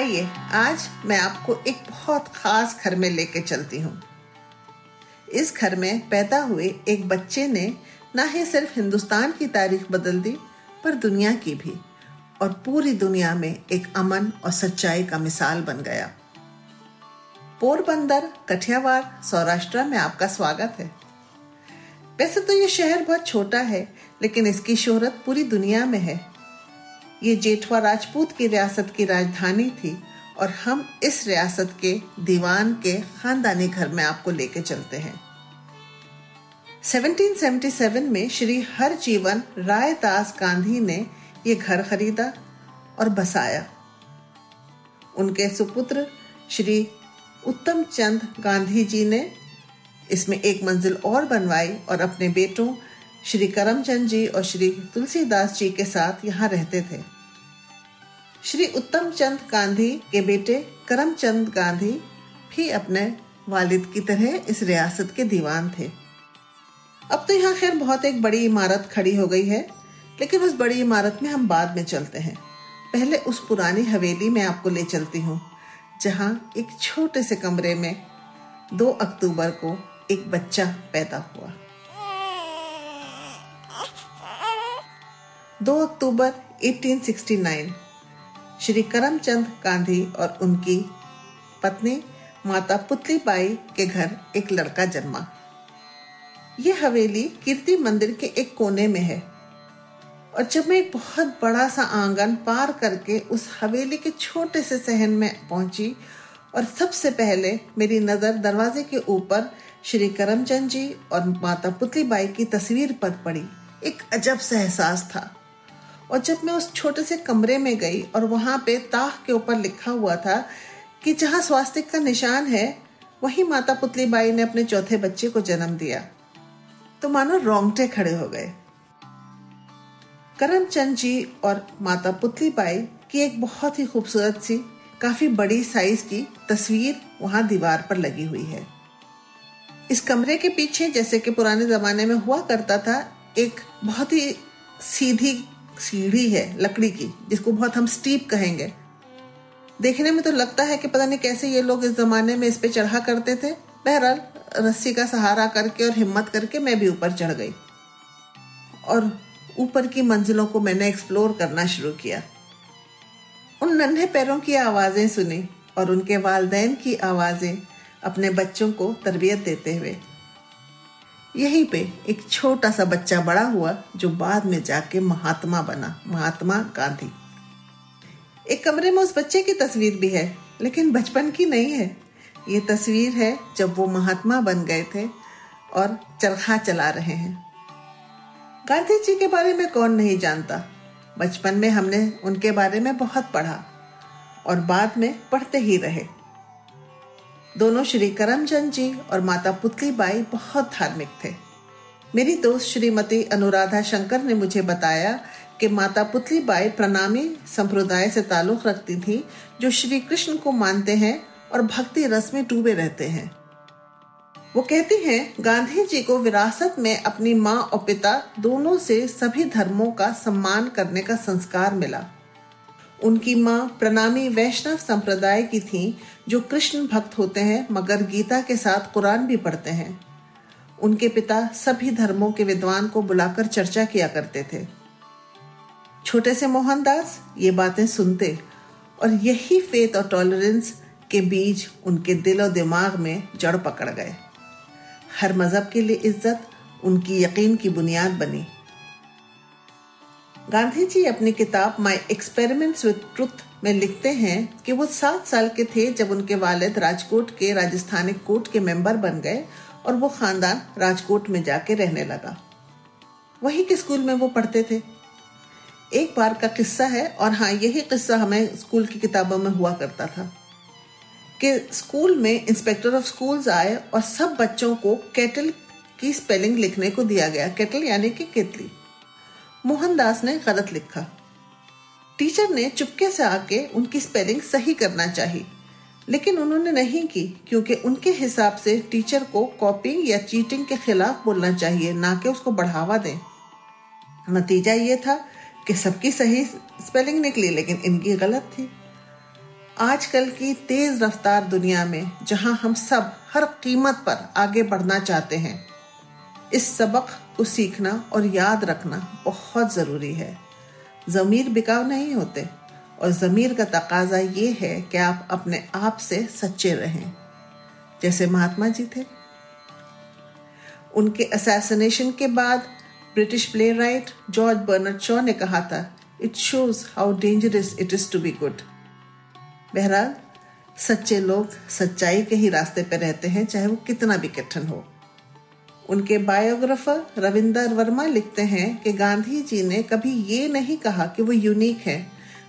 आइए, आज मैं आपको एक बहुत खास घर में लेके चलती हूँ। इस घर में पैदा हुए एक बच्चे ने ना ही सिर्फ़ हिंदुस्तान की तारीख बदल दी, पर दुनिया की भी, और पूरी दुनिया में एक अमन और सच्चाई का मिसाल बन गया। पोरबंदर, कठियावाड़, सौराष्ट्र में आपका स्वागत है। वैसे तो ये शहर बहुत छोटा है, लेकिन इसकी शोहरत पूरी दुनिया में है। ये जेठवा राजपूत की रियासत की राजधानी थी और हम इस रियासत के दीवान के खानदानी घर में आपको लेके चलते हैं। 1777 में श्री हरजीवन राय दास गांधी ने ये घर खरीदा और बसाया। उनके सुपुत्र श्री उत्तम चंद गांधी जी ने इसमें एक मंजिल और बनवाई और अपने बेटों श्री करमचंद जी और श्री तुलसीदास जी के साथ यहाँ रहते थे। श्री उत्तम चंद गांधी के बेटे करमचंद गांधी भी अपने वालिद की तरह इस रियासत के दीवान थे। अब तो यहाँ खैर बहुत एक बड़ी इमारत खड़ी हो गई है, लेकिन उस बड़ी इमारत में हम बाद में चलते हैं। पहले उस पुरानी हवेली में आपको ले चलती हूँ, जहाँ एक छोटे से कमरे में दो अक्टूबर को एक बच्चा पैदा हुआ। दो अक्टूबर 1869 श्री करमचंद गांधी और उनकी पत्नी माता पुतली बाई के घर एक लड़का जन्मा। यह हवेली कीर्ति मंदिर के एक कोने में है। और जब मैं एक बहुत बड़ा सा आँगन पार करके उस हवेली के छोटे से सहन में पहुँची और सबसे पहले मेरी नज़र दरवाजे के ऊपर श्री करमचंद जी और माता पुतली बाई की तस्वीर पर पड़ी, एक अजब सा एहसास था। और जब मैं उस छोटे से कमरे में गई और वहाँ पे ताख के ऊपर लिखा हुआ था कि जहाँ स्वास्तिक का निशान है, वही माता पुतली बाई ने अपने चौथे बच्चे को जन्म दिया। तो मानो रोंगटे खड़े हो गए। करमचंद जी और माता पुतली बाई की एक बहुत ही खूबसूरत सी, काफ़ी बड़ी साइज़ की तस्वीर वहाँ दीवार पर लगी हुई है। इस कमरे के पीछे, जैसे कि पुराने जमाने में हुआ करता था, एक बहुत ही सीधी सीढ़ी है लकड़ी की, जिसको बहुत हम स्टीप कहेंगे। देखने में तो लगता है कि पता नहीं कैसे ये लोग इस जमाने में इस पे चढ़ा करते थे। बहरहाल, रस्सी का सहारा करके और हिम्मत करके मैं भी ऊपर चढ़ गई। और ऊपर की मंजिलों को मैंने एक्सप्लोर करना शुरू किया। उन नन्हे पैरों की आवाज़ें सुनी और उनके वालदेन की आवाज़ें अपने बच्चों को तरबियत देते हुए। यहीं पे एक छोटा सा बच्चा बड़ा हुआ जो बाद में जाके महात्मा बना, महात्मा गांधी। एक कमरे में उस बच्चे की तस्वीर भी है, लेकिन बचपन की नहीं है। ये तस्वीर है जब वो महात्मा बन गए थे और चरखा चला रहे हैं। गांधी जी के बारे में कौन नहीं जानता। बचपन में हमने उनके बारे में बहुत पढ़ा और बाद में पढ़ते ही रहे। दोनों श्री करमचंद जी और माता पुतली बाई बहुत धार्मिक थे। मेरी दोस्त श्रीमती अनुराधा शंकर ने मुझे बताया कि माता पुतली बाई प्रणामी संप्रदाय से ताल्लुक रखती थी, जो श्री कृष्ण को मानते हैं और भक्ति रस में डूबे रहते हैं। वो कहती हैं, गांधी जी को विरासत में अपनी माँ और पिता दोनों से सभी धर्मों का सम्मान करने का संस्कार मिला। उनकी माँ प्रणामी वैष्णव संप्रदाय की थी, जो कृष्ण भक्त होते हैं, मगर गीता के साथ कुरान भी पढ़ते हैं। उनके पिता सभी धर्मों के विद्वान को बुलाकर चर्चा किया करते थे। छोटे से मोहनदास ये बातें सुनते, और यही फेथ और टॉलरेंस के बीज उनके दिल और दिमाग में जड़ पकड़ गए। हर मज़हब के लिए इज़्ज़त उनकी यकीन की बुनियाद बनी। गांधी जी अपनी किताब माई एक्सपेरिमेंट्स विद ट्रुथ में लिखते हैं कि वो सात साल के थे जब उनके वालिद राजकोट के राजस्थानी कोर्ट के मेंबर बन गए और वो खानदान राजकोट में जाके रहने लगा। वही के स्कूल में वो पढ़ते थे। एक बार का किस्सा है और हाँ यही किस्सा हमें स्कूल की किताबों में हुआ करता था कि स्कूल में इंस्पेक्टर ऑफ़ स्कूल्स आए और सब बच्चों को केटल की स्पेलिंग लिखने को दिया गया। केटल यानी कि केतली। मोहनदास ने गलत लिखा। टीचर ने चुपके से आके उनकी स्पेलिंग सही करना चाहिए, लेकिन उन्होंने नहीं की, क्योंकि उनके हिसाब से टीचर को कॉपिंग या चीटिंग के खिलाफ बोलना चाहिए, ना कि उसको बढ़ावा दें। नतीजा ये था कि सबकी सही स्पेलिंग निकली, लेकिन इनकी गलत थी। आजकल की तेज रफ्तार दुनिया में, जहाँ हम सब हर कीमत पर आगे बढ़ना चाहते हैं इस सबक को सीखना और याद रखना बहुत ज़रूरी है। ज़मीर बिकाव नहीं होते और ज़मीर का तकाजा ये है कि आप अपने आप से सच्चे रहें। जैसे महात्मा जी थे। उनके असैसिनेशन के बाद British playwright George Bernard Shaw ने कहा था it shows how dangerous it is to be good बहरहाल, सच्चे लोग सच्चाई के ही रास्ते पर रहते हैं, चाहे वो कितना भी कठिन हो। उनके बायोग्राफर रविंदर वर्मा लिखते हैं कि गांधी जी ने कभी ये नहीं कहा कि वो यूनिक है,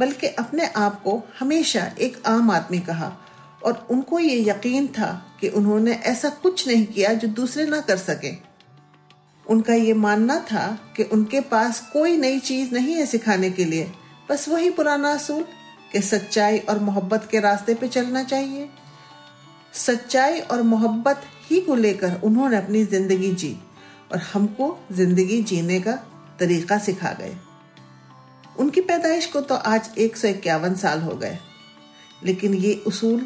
बल्कि अपने आप को हमेशा एक आम आदमी कहा। और उनको ये यकीन था कि उन्होंने ऐसा कुछ नहीं किया जो दूसरे ना कर सके। उनका ये मानना था कि उनके पास कोई नई चीज़ नहीं है सिखाने के लिए, बस वही पुराना असूल कि सच्चाई और मोहब्बत के रास्ते पे चलना चाहिए। सच्चाई और मोहब्बत ही को लेकर उन्होंने अपनी ज़िंदगी जी और हमको ज़िंदगी जीने का तरीका सिखा गए। उनकी पैदाइश को तो आज एक सौ इक्यावन साल हो गए, लेकिन ये उसूल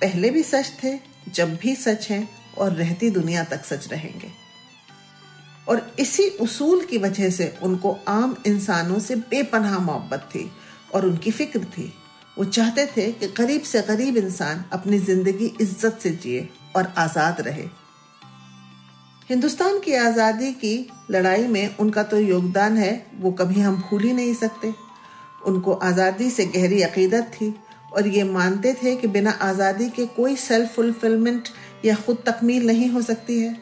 पहले भी सच थे, जब भी सच हैं और रहती दुनिया तक सच रहेंगे। और इसी उसूल की वजह से उनको आम इंसानों से बेपनाह मोहब्बत थी और उनकी फ़िक्र थी। वो चाहते थे कि गरीब से गरीब इंसान अपनी ज़िंदगी इज़्ज़त से जिए। और आज़ाद रहे। हिंदुस्तान की आज़ादी की लड़ाई में उनका तो योगदान है, वो कभी हम भूल ही नहीं सकते। उनको आज़ादी से गहरी अकीदत थी और ये मानते थे कि बिना आज़ादी के कोई सेल्फ फुलफिलमेंट या खुद तकमील नहीं हो सकती है।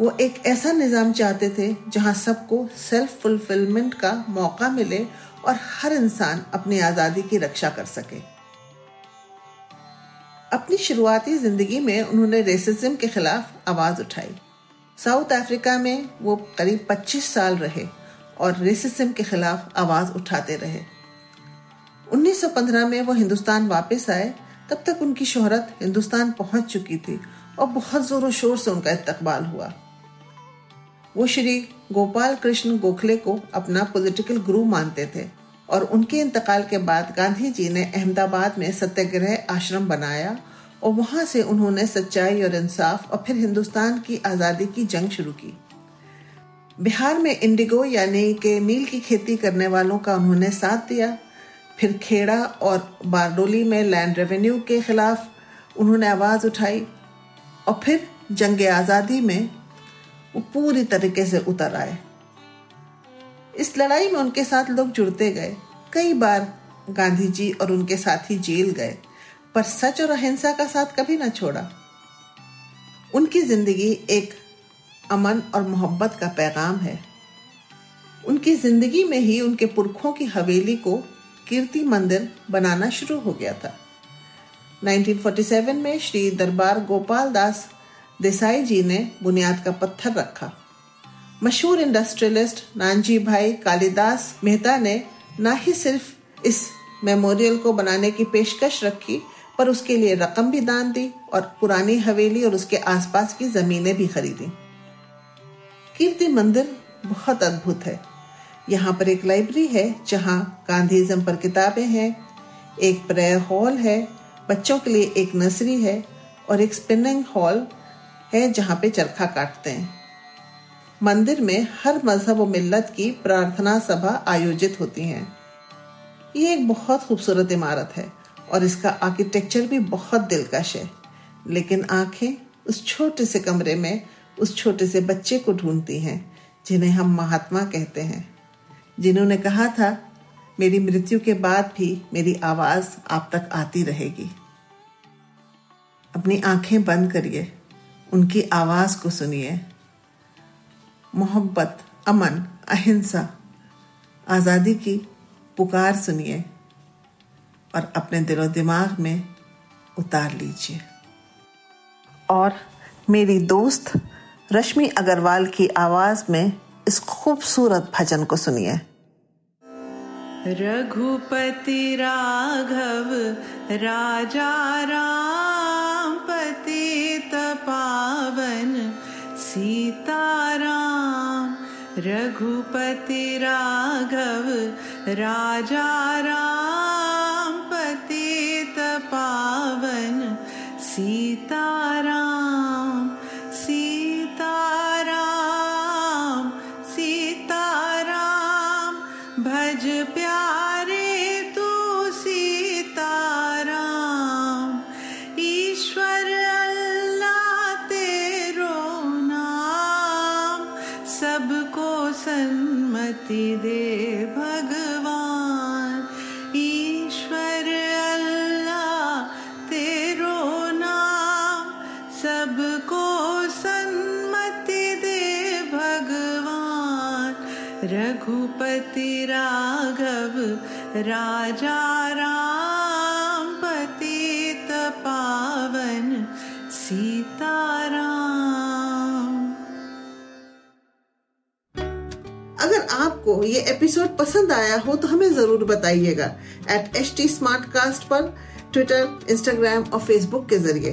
वो एक ऐसा निज़ाम चाहते थे जहाँ सबको सेल्फ फुलफिलमेंट का मौका मिले और हर इंसान अपनी आज़ादी की रक्षा कर सके। अपनी शुरुआती ज़िंदगी में उन्होंने रेसिज्म के खिलाफ आवाज़ उठाई। साउथ अफ्रीका में वो करीब 25 साल रहे और रेसिज्म के खिलाफ आवाज़ उठाते रहे। 1915 में वो हिंदुस्तान वापस आए, तब तक उनकी शोहरत हिंदुस्तान पहुँच चुकी थी और बहुत जोरों शोर से उनका इस्तकबाल हुआ। वो श्री गोपाल कृष्ण गोखले को अपना पॉलिटिकल गुरु मानते थे। और उनके इंतकाल के बाद गांधी जी ने अहमदाबाद में सत्याग्रह आश्रम बनाया और वहाँ से उन्होंने सच्चाई और इंसाफ और फिर हिंदुस्तान की आज़ादी की जंग शुरू की। बिहार में इंडिगो यानी के नील की खेती करने वालों का उन्होंने साथ दिया। फिर खेड़ा और बारडोली में लैंड रेवेन्यू के खिलाफ उन्होंने आवाज़ उठाई और फिर जंग आज़ादी में वो पूरी तरीके से उतर आए। इस लड़ाई में उनके साथ लोग जुड़ते गए। कई बार गांधी जी और उनके साथी जेल गए, पर सच और अहिंसा का साथ कभी ना छोड़ा। उनकी ज़िंदगी एक अमन और मोहब्बत का पैगाम है। उनकी ज़िंदगी में ही उनके पुरखों की हवेली को कीर्ति मंदिर बनाना शुरू हो गया था। 1947 में श्री दरबार गोपाल दास देसाई जी ने बुनियाद का पत्थर रखा। मशहूर इंडस्ट्रियलिस्ट नानजी भाई कालिदास मेहता ने न ही सिर्फ़ इस मेमोरियल को बनाने की पेशकश रखी, पर उसके लिए रकम भी दान दी और पुरानी हवेली और उसके आसपास की जमीनें भी खरीदी। कीर्ति मंदिर बहुत अद्भुत है। यहाँ पर एक लाइब्रेरी है, जहाँ गांधीज्म पर किताबें हैं, एक प्रेयर हॉल है, बच्चों के लिए एक नर्सरी है और एक स्पिनिंग हॉल है जहाँ पे चरखा काटते हैं। मंदिर में हर मज़हब व मिल्लत की प्रार्थना सभा आयोजित होती हैं। ये एक बहुत खूबसूरत इमारत है और इसका आर्किटेक्चर भी बहुत दिलकश है। लेकिन आँखें उस छोटे से कमरे में उस छोटे से बच्चे को ढूंढती हैं, जिन्हें हम महात्मा कहते हैं। जिन्होंने कहा था, मेरी मृत्यु के बाद भी मेरी आवाज़ आप तक आती रहेगी। अपनी आँखें बंद करिए, उनकी आवाज़ को सुनिए। मोहब्बत, अमन, अहिंसा, आज़ादी की पुकार सुनिए और अपने दिलो दिमाग में उतार लीजिए। और मेरी दोस्त रश्मि अग्रवाल की आवाज़ में इस खूबसूरत भजन को सुनिए। रघुपति राघव, राजा राम पतित पावन सीताराम रघुपति राघव राजा राम पतित पावन सीताराम राजा राम पतित पावन सीताराम। अगर आपको ये एपिसोड पसंद आया हो तो हमें ज़रूर बताइएगा। At H T Smartcast पर ट्विटर इंस्टाग्राम और फेसबुक के ज़रिए।